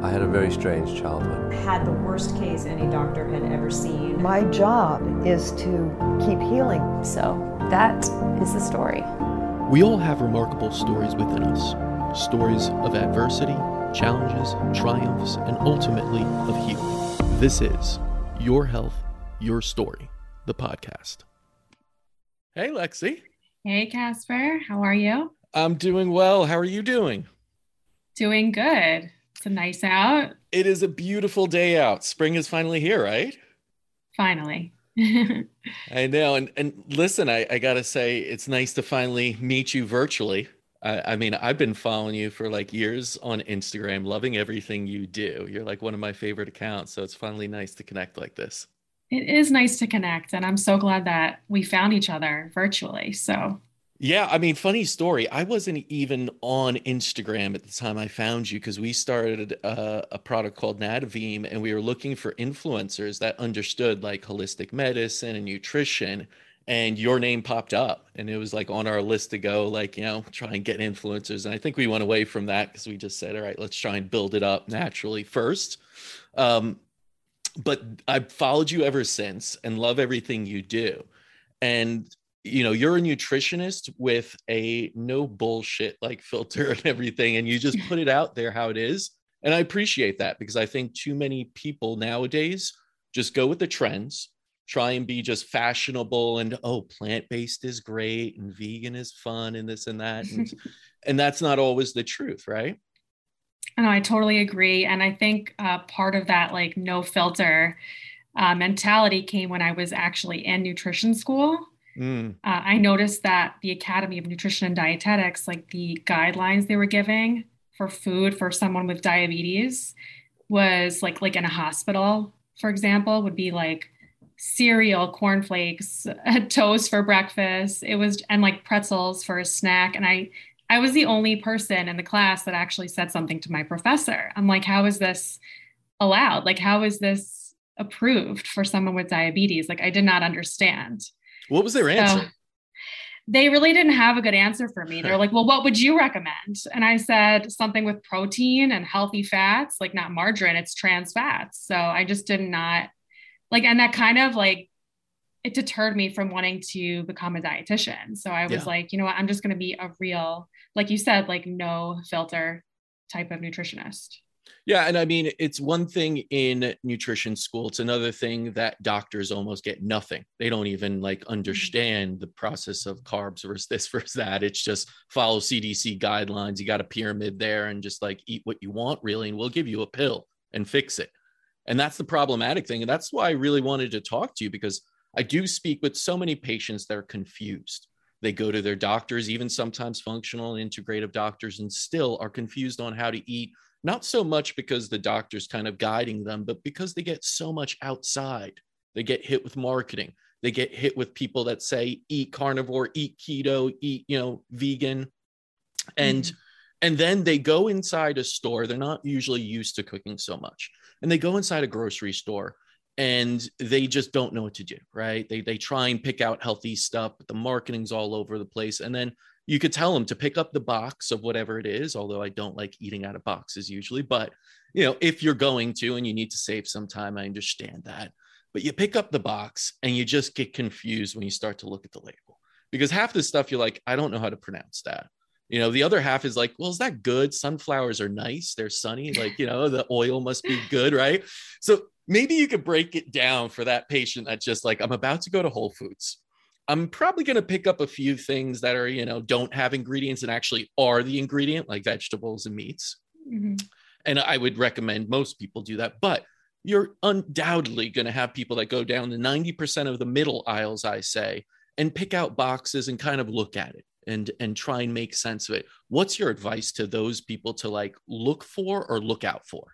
I had a very strange childhood. Had the worst case any doctor had ever seen. My job is to keep healing. So that is the story. We all have remarkable stories within us stories of adversity, challenges, triumphs, and ultimately of healing. This is Your Health, Your Story, the podcast. Hey, Lexi. Hey, Casper. How are you? I'm doing well. How are you doing? Doing good. It's a nice out. It is a beautiful day out. Spring is finally here, right? Finally. I know. And and listen, I, I gotta say, it's nice to finally meet you virtually. I, I mean, I've been following you for like years on Instagram, loving everything you do. You're like one of my favorite accounts. So it's finally nice to connect like this. It is nice to connect. And I'm so glad that we found each other virtually. So yeah, I mean, funny story. I wasn't even on Instagram at the time I found you because we started a, a, product called Nadavim and we were looking for influencers that understood like holistic medicine and nutrition. And your name popped up and it was like on our list to go, like, you know, try and get influencers. And I think we went away from that because we just said, all right, let's try and build it up naturally first. Um, but I've followed you ever since and love everything you do. And you know you're a nutritionist with a no bullshit like filter and everything and you just put it out there how it is. And i appreciate that because i think too many people nowadays just go with the trends try and be just fashionable and oh plant-based is great and vegan is fun and this and that and, and that's not always the truth right? No i totally agree and i think uh, part of that like no filter uh, mentality came when i was actually in nutrition school Mm. Uh, I noticed that the Academy of Nutrition and Dietetics, like the guidelines they were giving for food for someone with diabetes, was like like in a hospital, for example, would be like cereal, cornflakes, toast for breakfast. It was and like pretzels for a snack. And I I was the only person in the class that actually said something to my professor. I'm like, how is this allowed? Like, how is this approved for someone with diabetes? Like, I did not understand. What was their answer? So they really didn't have a good answer for me. They're like, well, what would you recommend? And I said something with protein and healthy fats, like not margarine, it's trans fats. So I just did not like, and that kind of like, it deterred me from wanting to become a dietitian. So I was yeah. like, you know what, I'm just going to be a real, like you said, like no filter type of nutritionist. Yeah, and I mean it's one thing in nutrition school. It's another thing that doctors almost get nothing. They don't even like mm-hmm. understand the process of carbs versus this versus that. It's just follow CDC guidelines. You got a pyramid there and just like eat what you want really and we'll give you a pill and fix it. And that's the problematic thing and that's why I really wanted to talk to you because I do speak with so many patients that are confused. They go to their doctors, even sometimes functional and integrative doctors and still are confused on how to eat not so much because the doctor's kind of guiding them, but because they get so much outside. They get hit with marketing. They get hit with people that say eat carnivore, eat keto, eat, you know, vegan. And mm-hmm. and then they go inside a store. They're not usually used to cooking so much. And they go inside a grocery store and they just don't know what to do, right? They they try and pick out healthy stuff, but the marketing's all over the place. And then you could tell them to pick up the box of whatever it is although i don't like eating out of boxes usually but you know if you're going to and you need to save some time i understand that but you pick up the box and you just get confused when you start to look at the label because half the stuff you're like i don't know how to pronounce that you know the other half is like well is that good? Sunflowers are nice they're sunny like you know the oil must be good right? So maybe you could break it down for that patient that's just like i'm about to go to whole foods I'm probably going to pick up a few things that are, you know, don't have ingredients and actually are the ingredient, like vegetables and meats. Mm-hmm. And I would recommend most people do that. But you're undoubtedly going to have people that go down to 90% of the middle aisles, I say, and pick out boxes and kind of look at it and and try and make sense of it. What's your advice to those people to like look for or look out for?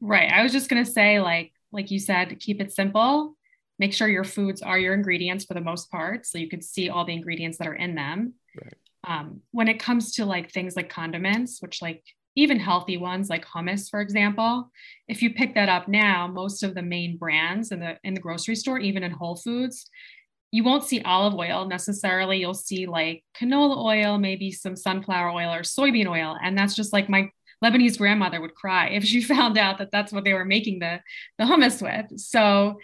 Right. I was just going to say like like you said, keep it simple make sure your foods are your ingredients for the most part so you can see all the ingredients that are in them right. um, when it comes to like things like condiments which like even healthy ones like hummus for example if you pick that up now most of the main brands in the in the grocery store even in whole foods you won't see olive oil necessarily you'll see like canola oil maybe some sunflower oil or soybean oil and that's just like my Lebanese grandmother would cry if she found out that that's what they were making the the hummus with. So,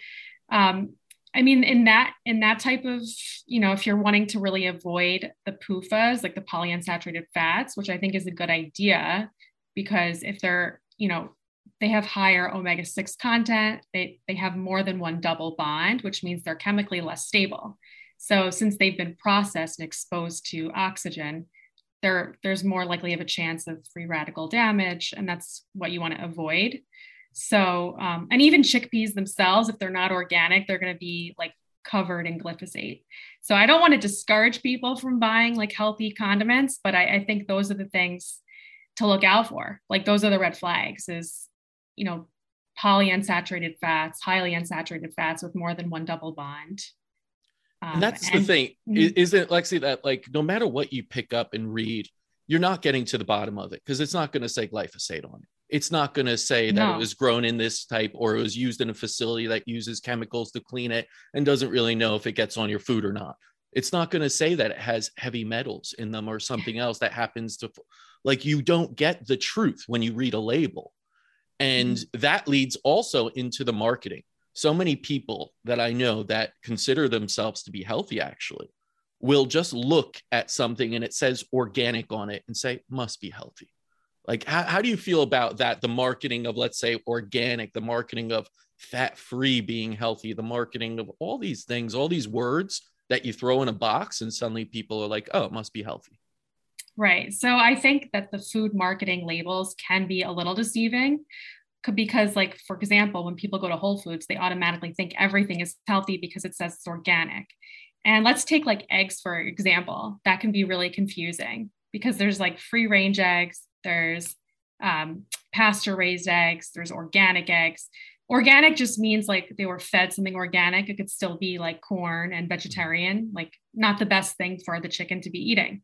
um, I mean, in that in that type of you know, if you're wanting to really avoid the PUFAs, like the polyunsaturated fats, which I think is a good idea, because if they're you know they have higher omega 6 content they, they have more than one double bond which means they're chemically less stable. So since they've been processed and exposed to oxygen there, there's more likely of a chance of free radical damage and that's what you want to avoid so um, and even chickpeas themselves if they're not organic they're going to be like covered in glyphosate so i don't want to discourage people from buying like healthy condiments but I, I think those are the things to look out for. Like those are the red flags is, you know, polyunsaturated fats, highly unsaturated fats with more than one double bond. Um, and that's and, the thing, mm-hmm. isn't Lexi that like no matter what you pick up and read, you're not getting to the bottom of it because it's not going to say glyphosate on it. It's not going to say that no. it was grown in this type or it was used in a facility that uses chemicals to clean it and doesn't really know if it gets on your food or not. It's not going to say that it has heavy metals in them or something else that happens to like you don't get the truth when you read a label. And mm-hmm. that leads also into the marketing. So many people that I know that consider themselves to be healthy actually will just look at something and it says organic on it and say, must be healthy. Like, how, how do you feel about that? The marketing of, let's say, organic, the marketing of fat free being healthy, the marketing of all these things, all these words that you throw in a box, and suddenly people are like, oh, it must be healthy. Right. So I think that the food marketing labels can be a little deceiving because like for example when people go to whole foods they automatically think everything is healthy because it says it's organic and let's take like eggs for example that can be really confusing because there's like free range eggs there's um, pasture raised eggs there's organic eggs organic just means like they were fed something organic it could still be like corn and vegetarian like not the best thing for the chicken to be eating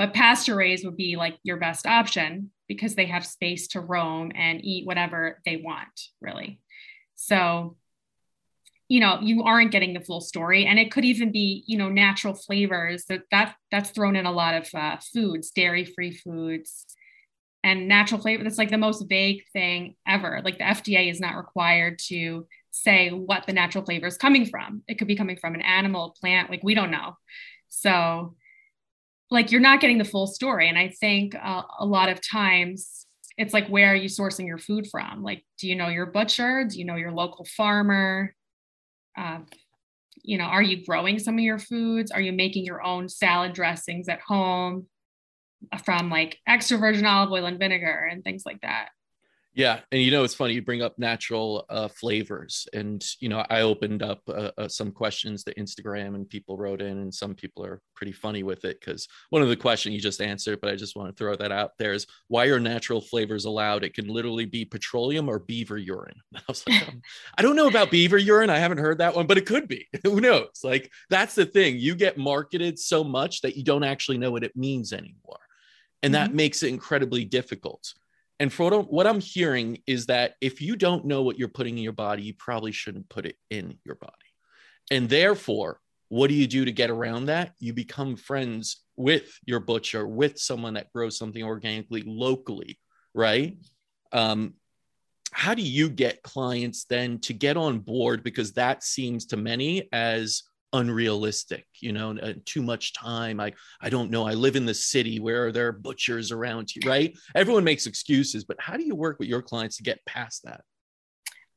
but pasture raised would be like your best option because they have space to roam and eat whatever they want, really. So, you know, you aren't getting the full story. And it could even be, you know, natural flavors that, that that's thrown in a lot of uh, foods, dairy free foods and natural flavor. That's like the most vague thing ever. Like the FDA is not required to say what the natural flavor is coming from. It could be coming from an animal, plant, like we don't know. So like you're not getting the full story and i think uh, a lot of times it's like where are you sourcing your food from like do you know your butcher do you know your local farmer uh, you know are you growing some of your foods are you making your own salad dressings at home from like extra virgin olive oil and vinegar and things like that yeah, and you know it's funny you bring up natural uh, flavors, and you know I opened up uh, uh, some questions to Instagram, and people wrote in, and some people are pretty funny with it because one of the questions you just answered, but I just want to throw that out there is why are natural flavors allowed? It can literally be petroleum or beaver urine. I was like, um, I don't know about beaver urine, I haven't heard that one, but it could be. Who knows? Like that's the thing, you get marketed so much that you don't actually know what it means anymore, and mm-hmm. that makes it incredibly difficult and Frodo, what I'm hearing is that if you don't know what you're putting in your body, you probably shouldn't put it in your body. And therefore, what do you do to get around that? You become friends with your butcher, with someone that grows something organically locally, right? Um, how do you get clients then to get on board? Because that seems to many as unrealistic you know uh, too much time. I i don't know. I live in the city. Where there are butchers around you right? Everyone makes excuses but how do you work with your clients to get past that?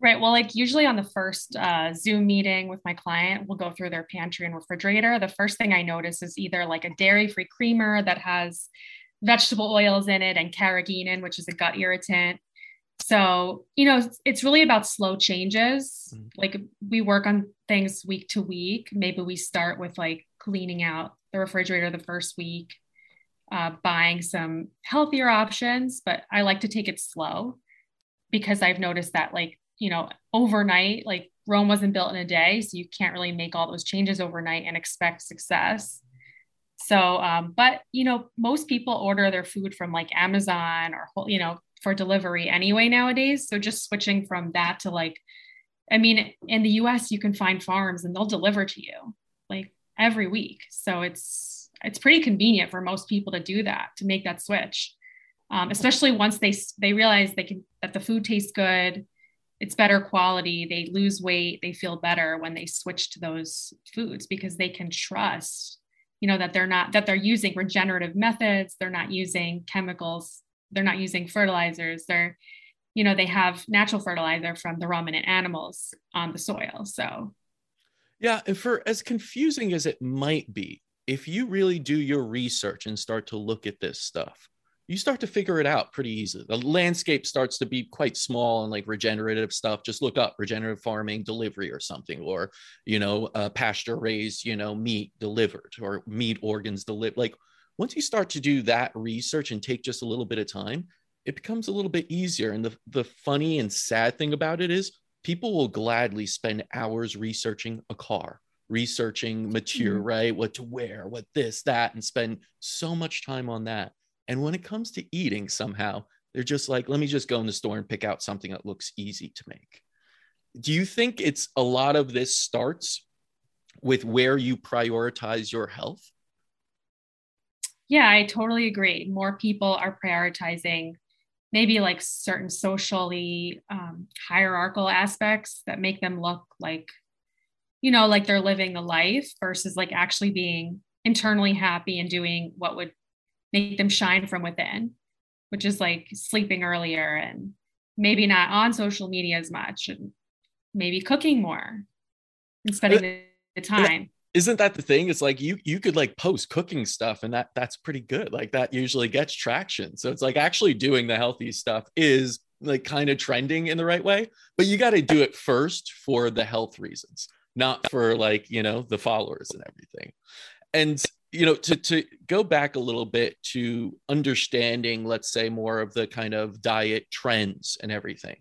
Right. Well like usually on the first uh, zoom meeting with my client we'll go through their pantry and refrigerator. The first thing i notice is either like a dairy free creamer that has vegetable oils in it and carrageenan which is a gut irritant so you know it's really about slow changes. Mm-hmm. like we work on things week to week. Maybe we start with like cleaning out the refrigerator the first week uh, buying some healthier options but i like to take it slow because i've noticed that like you know overnight like rome wasn't built in a day so you can't really make all those changes overnight and expect success. So um, but you know most people order their food from like amazon or you know for delivery anyway nowadays. So just switching from that to like, I mean, in the US, you can find farms and they'll deliver to you like every week. So it's it's pretty convenient for most people to do that, to make that switch. um, especially once they they realize they can that the food tastes good it's better quality they lose weight they feel better when they switch to those foods because they can trust you know that they're not that they're using regenerative methods they're not using chemicals they're not using fertilizers they're you know they have natural fertilizer from the ruminant animals on the soil so yeah and for as confusing as it might be if you really do your research and start to look at this stuff you start to figure it out pretty easily. The landscape starts to be quite small and like regenerative stuff. Just look up regenerative farming delivery or something, or you know, uh, pasture raised, you know, meat delivered or meat organs delivered. Like once you start to do that research and take just a little bit of time, it becomes a little bit easier. And the the funny and sad thing about it is people will gladly spend hours researching a car researching material mm-hmm. right what to wear what this that and spend so much time on that and when it comes to eating, somehow they're just like, let me just go in the store and pick out something that looks easy to make. Do you think it's a lot of this starts with where you prioritize your health? Yeah, I totally agree. More people are prioritizing maybe like certain socially um, hierarchical aspects that make them look like, you know, like they're living a life versus like actually being internally happy and doing what would make them shine from within, which is like sleeping earlier and maybe not on social media as much and maybe cooking more and spending the, the time isn't that the thing? It's like you you could like post cooking stuff and that that's pretty good. Like that usually gets traction. So it's like actually doing the healthy stuff is like kind of trending in the right way but you got to do it first for the health reasons not for like you know the followers and everything. And you know to to go back a little bit to understanding let's say more of the kind of diet trends and everything.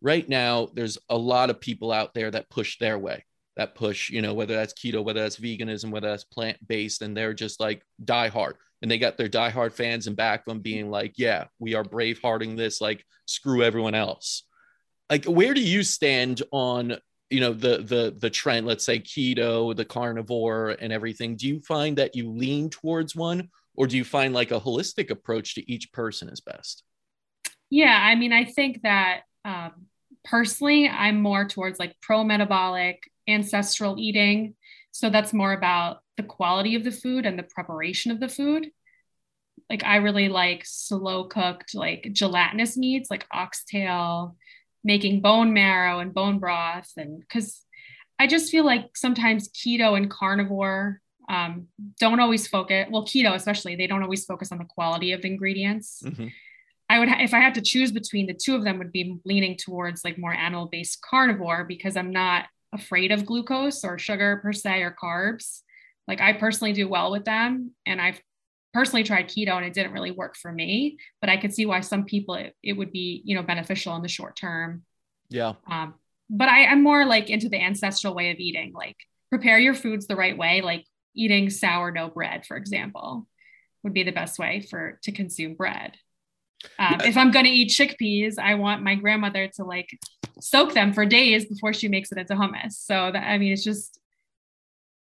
Right now there's a lot of people out there that push their way that push you know whether that's keto whether that's veganism whether that's plant-based and they're just like die hard and they got their die hard fans and back them being like yeah we are brave hearting this like screw everyone else. Like where do you stand on you know the the the trend let's say keto the carnivore and everything? Do you find that you lean towards one or do you find like a holistic approach to each person is best? Yeah i mean i think that um, personally i'm more towards like pro metabolic ancestral eating. So that's more about the quality of the food and the preparation of the food. Like i really like slow cooked like gelatinous meats like oxtail making bone marrow and bone broth. And because i just feel like sometimes keto and carnivore um, don't always focus well keto especially they don't always focus on the quality of the ingredients. Mm-hmm. i would if i had to choose between the two of them would be leaning towards like more animal based carnivore because i'm not afraid of glucose or sugar per se or carbs like i personally do well with them and i've personally tried keto and it didn't really work for me, but I could see why some people it, it would be, you know, beneficial in the short term. Yeah. Um, but I, I'm more like into the ancestral way of eating, like prepare your foods the right way, like eating sourdough bread, for example, would be the best way for to consume bread. Um, yeah. If I'm going to eat chickpeas, I want my grandmother to like soak them for days before she makes it into hummus. So that, I mean, it's just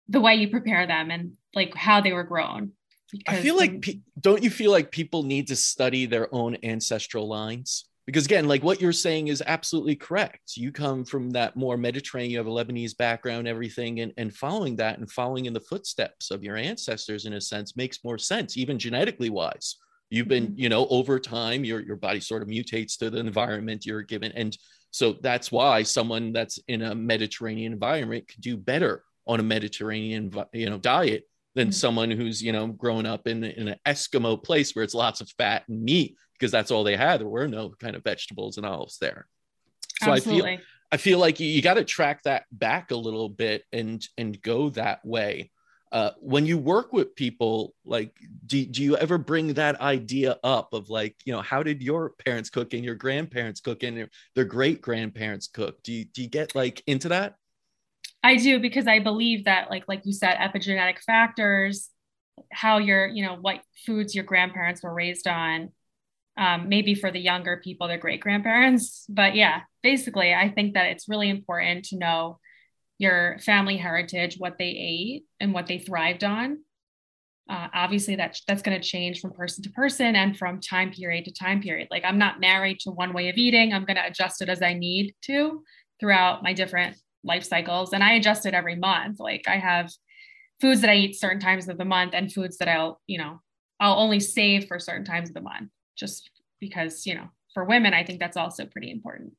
the way you prepare them and like how they were grown. I feel like pe- don't you feel like people need to study their own ancestral lines? Because again, like what you're saying is absolutely correct. You come from that more Mediterranean, you have a Lebanese background, everything, and, and following that and following in the footsteps of your ancestors in a sense makes more sense, even genetically wise. You've been, mm-hmm. you know, over time, your your body sort of mutates to the environment you're given. And so that's why someone that's in a Mediterranean environment could do better on a Mediterranean, you know, diet than mm-hmm. someone who's you know grown up in, in an eskimo place where it's lots of fat and meat because that's all they had there were no kind of vegetables and olives there so Absolutely. i feel i feel like you, you got to track that back a little bit and and go that way uh, when you work with people like do, do you ever bring that idea up of like you know how did your parents cook and your grandparents cook and their great grandparents cook? Do you, do you get like into that? I do because I believe that like like you said epigenetic factors how your you know what foods your grandparents were raised on um, maybe for the younger people their great grandparents but yeah basically I think that it's really important to know your family heritage what they ate and what they thrived on uh, obviously that that's going to change from person to person and from time period to time period. Like i'm not married to one way of eating. I'm going to adjust it as i need to throughout my different life cycles. And i adjust it every month. Like i have foods that i eat certain times of the month and foods that i'll you know i'll only save for certain times of the month just because you know for women i think that's also pretty important.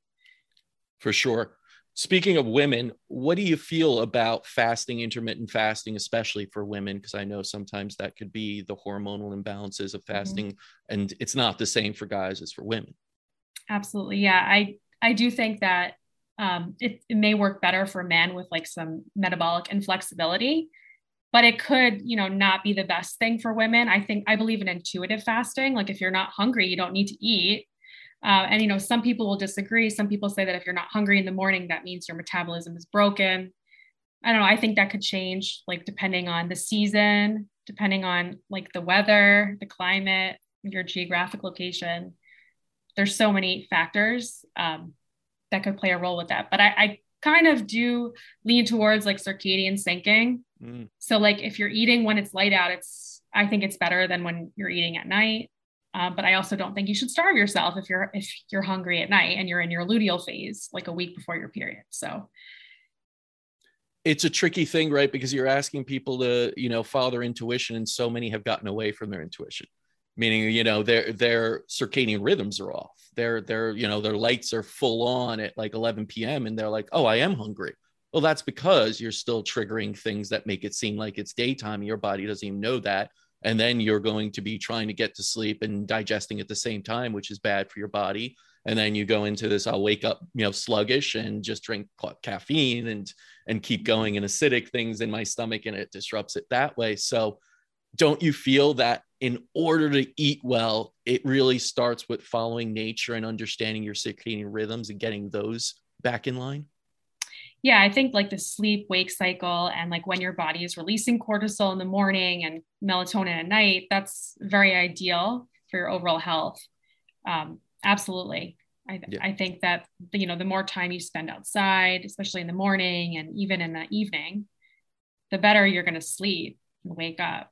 For sure Speaking of women, what do you feel about fasting, intermittent fasting, especially for women? Because I know sometimes that could be the hormonal imbalances of mm-hmm. fasting, mm-hmm. and it's not the same for guys as for women. Absolutely, yeah. I I do think that um, it, it may work better for men with like some metabolic inflexibility, but it could, you know, not be the best thing for women. I think I believe in intuitive fasting. Like if you're not hungry, you don't need to eat uh, and you know, some people will disagree. Some people say that if you're not hungry in the morning, that means your metabolism is broken. I don't know. I think that could change, like depending on the season, depending on like the weather, the climate, your geographic location. There's so many factors um, that could play a role with that. But I, I kind of do lean towards like circadian syncing. Mm. So like if you're eating when it's light out, it's I think it's better than when you're eating at night. Uh, but I also don't think you should starve yourself if you're if you're hungry at night and you're in your luteal phase like a week before your period. So it's a tricky thing, right? Because you're asking people to, you know, follow their intuition, and so many have gotten away from their intuition. Meaning, you know, their their circadian rhythms are off. Their their you know their lights are full on at like 11 p.m. and they're like, oh, I am hungry. Well, that's because you're still triggering things that make it seem like it's daytime. Your body doesn't even know that and then you're going to be trying to get to sleep and digesting at the same time which is bad for your body. And then you go into this i'll wake up you know sluggish and just drink caffeine and and keep going and acidic things in my stomach and it disrupts it that way. So don't you feel that in order to eat well it really starts with following nature and understanding your circadian rhythms and getting those back in line yeah, I think like the sleep wake cycle and like when your body is releasing cortisol in the morning and melatonin at night, that's very ideal for your overall health. Um, absolutely. I, yeah. I think that, you know, the more time you spend outside, especially in the morning and even in the evening, the better you're going to sleep and wake up.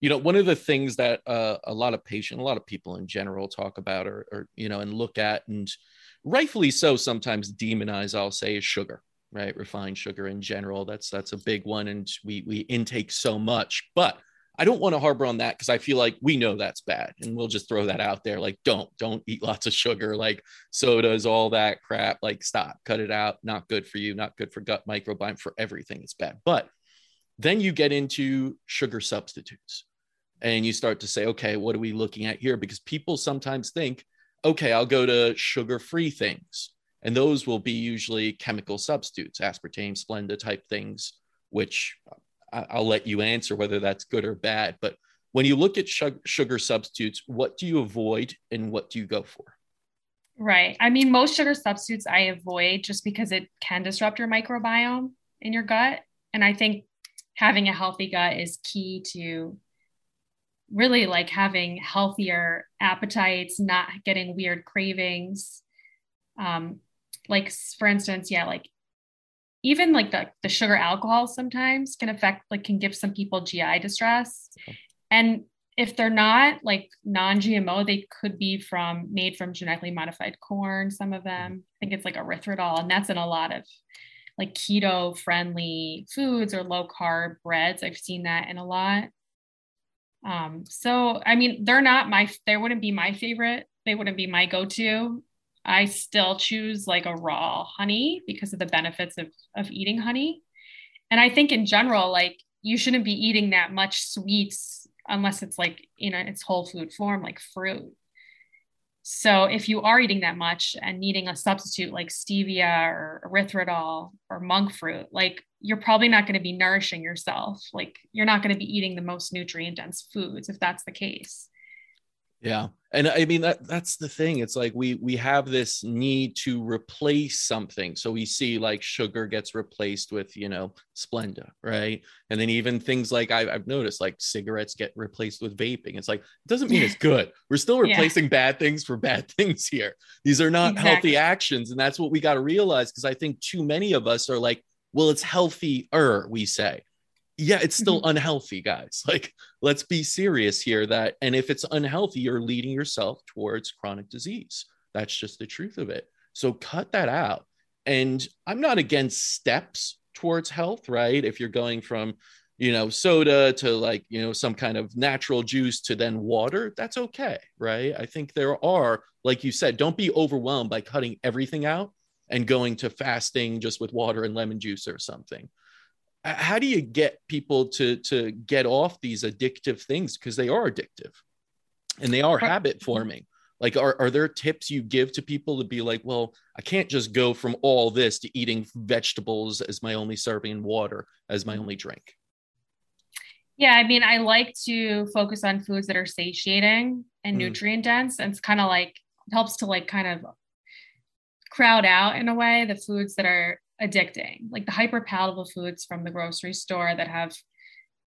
You know, one of the things that uh, a lot of patient, a lot of people in general talk about or, or, you know, and look at and, rightfully so sometimes demonize i'll say is sugar right? Refined sugar in general that's that's a big one and we we intake so much but i don't want to harbor on that because i feel like we know that's bad and we'll just throw that out there like don't don't eat lots of sugar like sodas all that crap like stop cut it out not good for you not good for gut microbiome for everything it's bad but then you get into sugar substitutes and you start to say okay what are we looking at here? Because people sometimes think okay, I'll go to sugar free things. And those will be usually chemical substitutes, aspartame, Splenda type things, which I'll let you answer whether that's good or bad. But when you look at sugar substitutes, what do you avoid and what do you go for? Right. I mean, most sugar substitutes I avoid just because it can disrupt your microbiome in your gut. And I think having a healthy gut is key to really like having healthier appetites, not getting weird cravings. Um, like for instance, yeah, like even like the, the sugar alcohol sometimes can affect like can give some people GI distress. And if they're not like non-GMO, they could be from made from genetically modified corn, some of them. I think it's like erythritol, and that's in a lot of like keto friendly foods or low carb breads. I've seen that in a lot. Um, so I mean, they're not my they wouldn't be my favorite. They wouldn't be my go-to. I still choose like a raw honey because of the benefits of of eating honey. And I think in general, like you shouldn't be eating that much sweets unless it's like you know it's whole food form, like fruit. So if you are eating that much and needing a substitute like stevia or erythritol or monk fruit, like you're probably not going to be nourishing yourself. Like you're not going to be eating the most nutrient dense foods if that's the case. Yeah. And I mean that that's the thing. It's like we we have this need to replace something. So we see like sugar gets replaced with, you know, Splenda, right? And then even things like I, have noticed like cigarettes get replaced with vaping. It's like it doesn't mean it's good. We're still replacing yeah. bad things for bad things here. These are not exactly. healthy actions. And that's what we got to realize because I think too many of us are like, well, it's healthier, we say. yeah, it's still Mhm. unhealthy, guys. Like, let's be serious here. That, and if it's unhealthy, you're leading yourself towards chronic disease. That's just the truth of it. So cut that out. And I'm not against steps towards health, right? If you're going from, you know, soda to like, you know, some kind of natural juice to then water, that's okay, right? I think there are, like you said, don't be overwhelmed by cutting everything out and going to fasting just with water and lemon juice or something. How do you get people to to get off these addictive things? Because they are addictive. And they are habit forming. Like are, are there tips you give to people to be like well i can't just go from all this to eating vegetables as my only serving and water as my only drink Yeah, I mean, I like to focus on foods that are satiating and Mm. nutrient dense. And it's kind of like it helps to like kind of crowd out in a way the foods that are addicting, like the hyper palatable foods from the grocery store that have,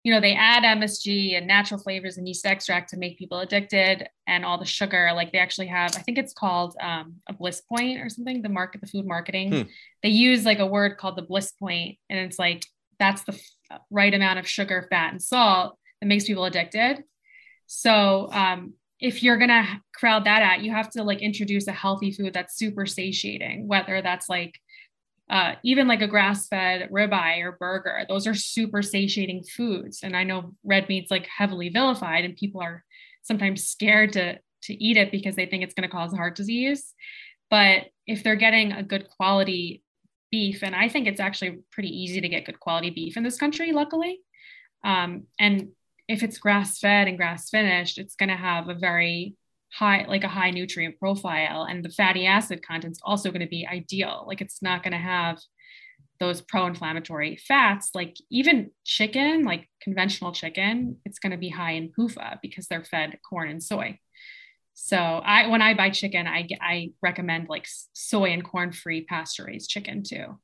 you know, they add MSG and natural flavors and yeast extract to make people addicted and all the sugar. Like they actually have, I think it's called um, a bliss point or something, the market, the food marketing. Hmm. They use like a word called the bliss point, and it's like that's the f- right amount of sugar, fat, and salt that makes people addicted. So um, if you're gonna crowd that out, you have to like introduce a healthy food that's super satiating, whether that's like uh, even like a grass-fed ribeye or burger. Those are super satiating foods, and I know red meat's like heavily vilified, and people are sometimes scared to to eat it because they think it's going to cause heart disease. But if they're getting a good quality beef, and I think it's actually pretty easy to get good quality beef in this country, luckily. Um, and if it's grass fed and grass finished, it's going to have a very high, like a high nutrient profile. And the fatty acid content's also going to be ideal. Like it's not going to have those pro inflammatory fats. Like even chicken, like conventional chicken, it's going to be high in PUFA because they're fed corn and soy. So I, when I buy chicken, I I recommend like soy and corn free pasture raised chicken too.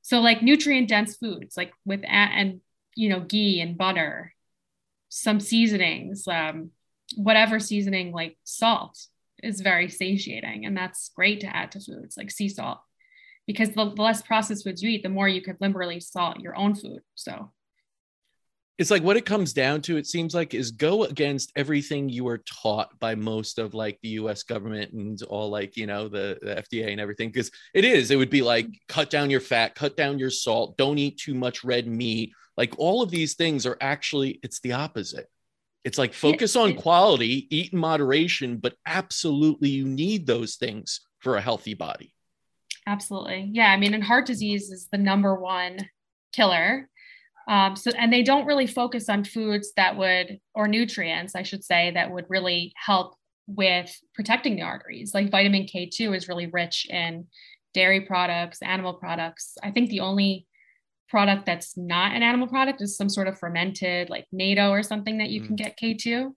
So like nutrient dense foods, like with and you know ghee and butter, some seasonings, um, whatever seasoning like salt is very satiating, and that's great to add to foods like sea salt, because the, the less processed foods you eat, the more you could liberally salt your own food. So it's like what it comes down to it seems like is go against everything you were taught by most of like the us government and all like you know the, the fda and everything because it is it would be like cut down your fat cut down your salt don't eat too much red meat like all of these things are actually it's the opposite. It's like focus on quality eat in moderation but absolutely you need those things for a healthy body. Absolutely. Yeah i mean and heart disease is the number one killer. Um, so, and they don't really focus on foods that would, or nutrients, I should say, that would really help with protecting the arteries. Like vitamin K2 is really rich in dairy products, animal products. I think the only product that's not an animal product is some sort of fermented, like natto or something that you mm. can get K2.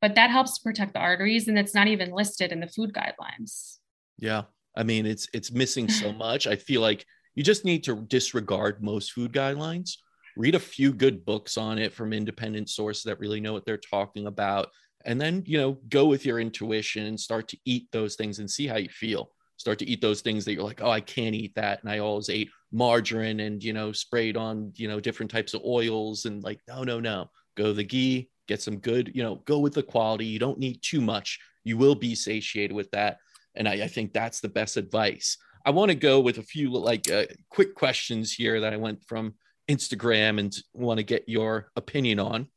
But that helps protect the arteries, and it's not even listed in the food guidelines. Yeah, I mean, it's it's missing so much. I feel like you just need to disregard most food guidelines read a few good books on it from independent sources that really know what they're talking about and then you know go with your intuition and start to eat those things and see how you feel start to eat those things that you're like oh i can't eat that. And i always ate margarine and you know sprayed on you know different types of oils and like no no no. Go the ghee get some good you know go with the quality. You don't need too much. You will be satiated with that. And i, I think that's the best advice. I want to go with a few like uh, quick questions here that i went from Instagram and want to get your opinion on.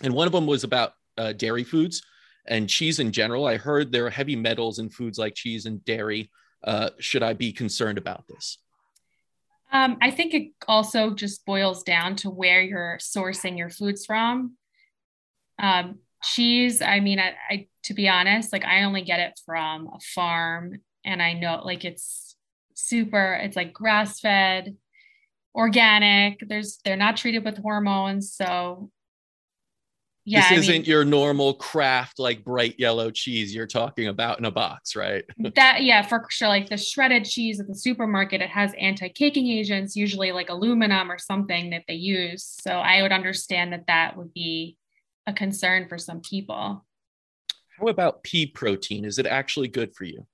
And one of them was about uh, dairy foods and cheese in general. I heard there are heavy metals in foods like cheese and dairy. Uh, should I be concerned about this? Um, I think it also just boils down to where you're sourcing your foods from. Um, cheese, I mean, I, I to be honest, like I only get it from a farm, and I know like it's super. It's like grass fed organic there's they're not treated with hormones so yeah this isn't mean, your normal Kraft like bright yellow cheese you're talking about in a box right? That yeah for sure like the shredded cheese at the supermarket it has anti-caking agents usually like aluminum or something that they use so i would understand that that would be a concern for some people. How about pea protein? Is it actually good for you?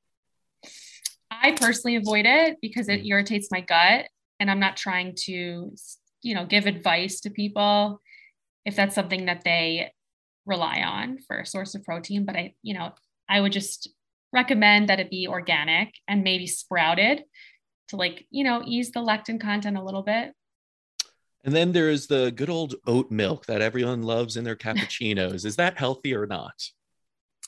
I personally avoid it because it mm. irritates my gut and I'm not trying to you know, give advice to people if that's something that they rely on for a source of protein. But I, you know, I would just recommend that it be organic and maybe sprouted to like, you know, ease the lectin content a little bit. And then there's the good old oat milk that everyone loves in their cappuccinos. Is that healthy or not?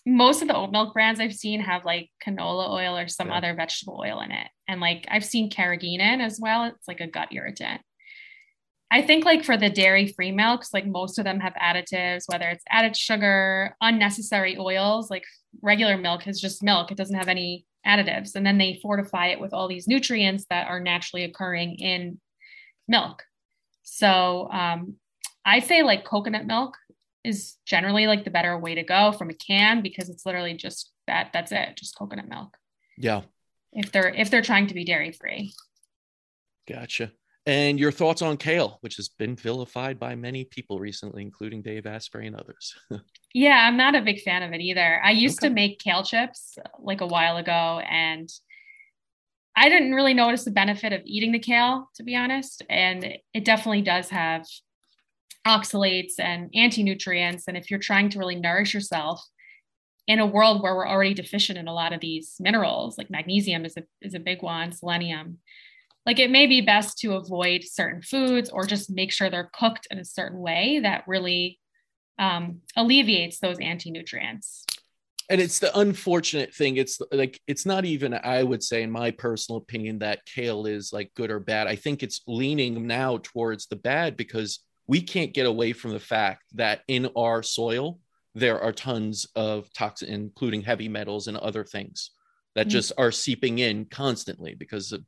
Most of the oat milk brands I've seen have like canola oil or some yeah. other vegetable oil in it. And like I've seen carrageenan as well. It's like a gut irritant. I think like for the dairy free milks, like most of them have additives, whether it's added sugar, unnecessary oils, like regular milk is just milk. It doesn't have any additives. And then they fortify it with all these nutrients that are naturally occurring in milk. So um, I say like coconut milk is generally like the better way to go from a can because it's literally just that that's it, just coconut milk. Yeah. If they're if they're trying to be dairy free. Gotcha. And your thoughts on kale, which has been vilified by many people recently, including Dave Asprey and others. yeah, I'm not a big fan of it either. I used okay. to make kale chips like a while ago, and I didn't really notice the benefit of eating the kale, to be honest. And it definitely does have oxalates and anti nutrients. And if you're trying to really nourish yourself in a world where we're already deficient in a lot of these minerals, like magnesium is a, is a big one, selenium like it may be best to avoid certain foods or just make sure they're cooked in a certain way that really um, alleviates those anti-nutrients. And it's the unfortunate thing. It's like it's not even i would say in my personal opinion that kale is like good or bad. I think it's leaning now towards the bad because we can't get away from the fact that in our soil there are tons of toxins including heavy metals and other things that mm-hmm. just are seeping in constantly because of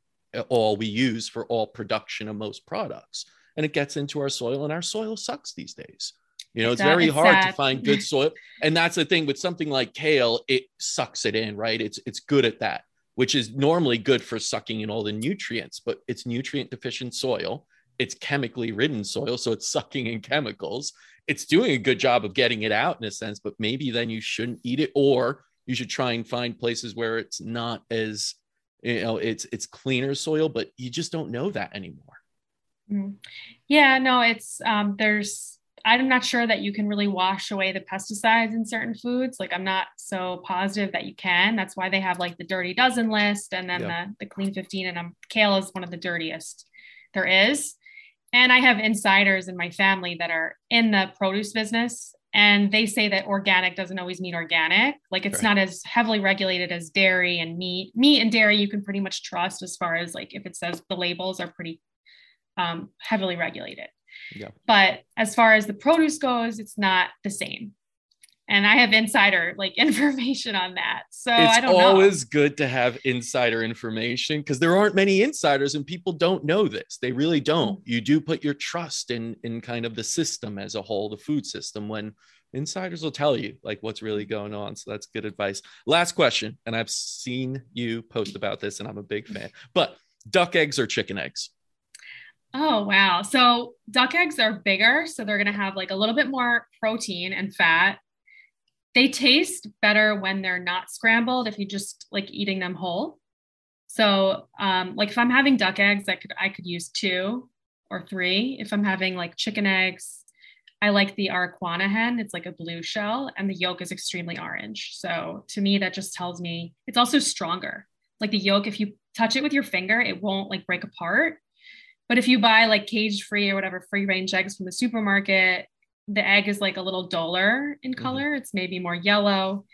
all we use for all production of most products. And it gets into our soil and our soil sucks these days. You know it's, it's very hard sad. to find good soil. And that's the thing with something like kale it sucks it in right? It's it's good at that which is normally good for sucking in all the nutrients but it's nutrient deficient soil. It's chemically ridden soil so it's sucking in chemicals. It's doing a good job of getting it out in a sense but maybe then you shouldn't eat it or you should try and find places where it's not as you know it's it's cleaner soil but you just don't know that anymore. Mm-hmm. yeah no it's um there's i'm not sure that you can really wash away the pesticides in certain foods. Like i'm not so positive that you can. That's why they have like the dirty dozen list and then the, the clean 15 and um, kale is one of the dirtiest there is. And i have insiders in my family that are in the produce business and they say that organic doesn't always mean organic like it's right. not as heavily regulated as dairy and meat meat and dairy you can pretty much trust as far as like if it says the labels are pretty um, heavily regulated yeah. but as far as the produce goes it's not the same and I have insider like information on that. So it's I don't always know. good to have insider information because there aren't many insiders and people don't know this. They really don't. Mm-hmm. You do put your trust in in kind of the system as a whole, the food system, when insiders will tell you like what's really going on. So that's good advice. Last question, and I've seen you post about this, and I'm a big fan. But duck eggs or chicken eggs? Oh, wow. So duck eggs are bigger. So they're going to have like a little bit more protein and fat they taste better when they're not scrambled if you just like eating them whole. So um, like if I'm having duck eggs, I could I could use two or three. If I'm having like chicken eggs, I like the Araucana hen. It's like a blue shell and the yolk is extremely orange. So to me, that just tells me it's also stronger. Like the yolk, if you touch it with your finger, it won't like break apart. But if you buy like cage free or whatever free range eggs from the supermarket, the egg is like a little duller in mm-hmm. color. Mm-hmm. It's maybe more yellow.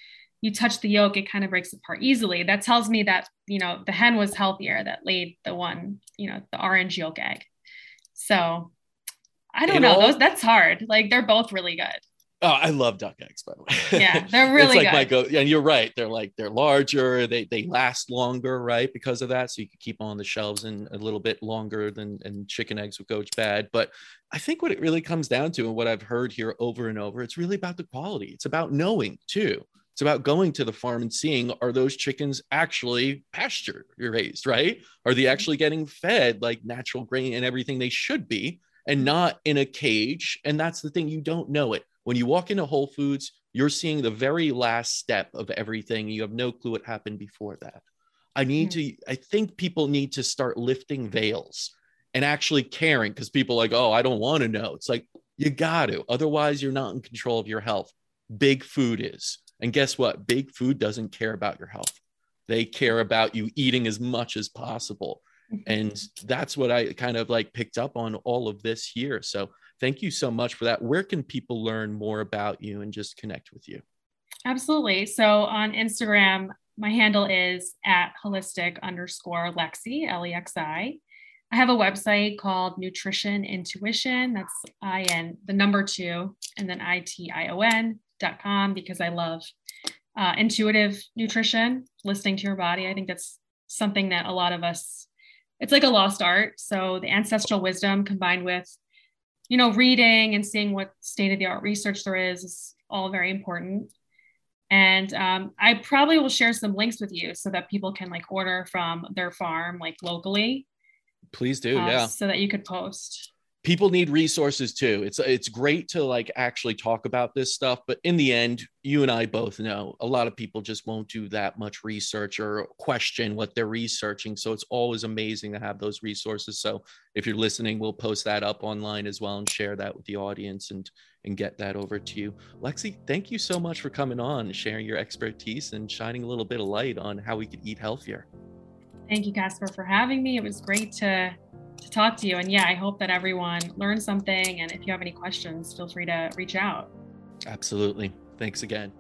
You touch the yolk, it kind of breaks apart easily. That tells me that, you know, the hen was healthier that laid the one, you know, the orange yolk egg. So I don't know. All, those that's hard. Like they're both really good. Oh, I love duck eggs, by the way. Yeah, they're really it's like good. My go- and you're right. They're like they're larger. They they last longer, right? Because of that, so you can keep on the shelves and a little bit longer than and chicken eggs would go bad. But I think what it really comes down to, and what I've heard here over and over, it's really about the quality. It's about knowing too. It's about going to the farm and seeing are those chickens actually pasture raised, right? Are they mm-hmm. actually getting fed like natural grain and everything they should be, and not in a cage? And that's the thing, you don't know it when you walk into Whole Foods, you're seeing the very last step of everything. You have no clue what happened before that. I need mm-hmm. to, I think people need to start lifting veils and actually caring because people like, oh, I don't want to know. It's like, you got to. Otherwise, you're not in control of your health. Big food is. And guess what? Big food doesn't care about your health. They care about you eating as much as possible. Mm-hmm. And that's what I kind of like picked up on all of this here. So thank you so much for that. Where can people learn more about you and just connect with you? Absolutely. So on Instagram, my handle is at holistic underscore Lexi, L E X I. I have a website called Nutrition Intuition. That's I N, the number two, and then I T I O N dot com because I love uh, intuitive nutrition, listening to your body. I think that's something that a lot of us, it's like a lost art. So the ancestral wisdom combined with, you know, reading and seeing what state of the art research there is is all very important. And um, I probably will share some links with you so that people can like order from their farm like locally Please do. Uh, yeah. So that you could post. People need resources too. It's it's great to like actually talk about this stuff, but in the end, you and I both know a lot of people just won't do that much research or question what they're researching. So it's always amazing to have those resources. So if you're listening, we'll post that up online as well and share that with the audience and and get that over to you. Lexi, thank you so much for coming on, sharing your expertise and shining a little bit of light on how we could eat healthier. Thank you, Casper, for having me. It was great to, to talk to you. And yeah, I hope that everyone learned something. And if you have any questions, feel free to reach out. Absolutely. Thanks again.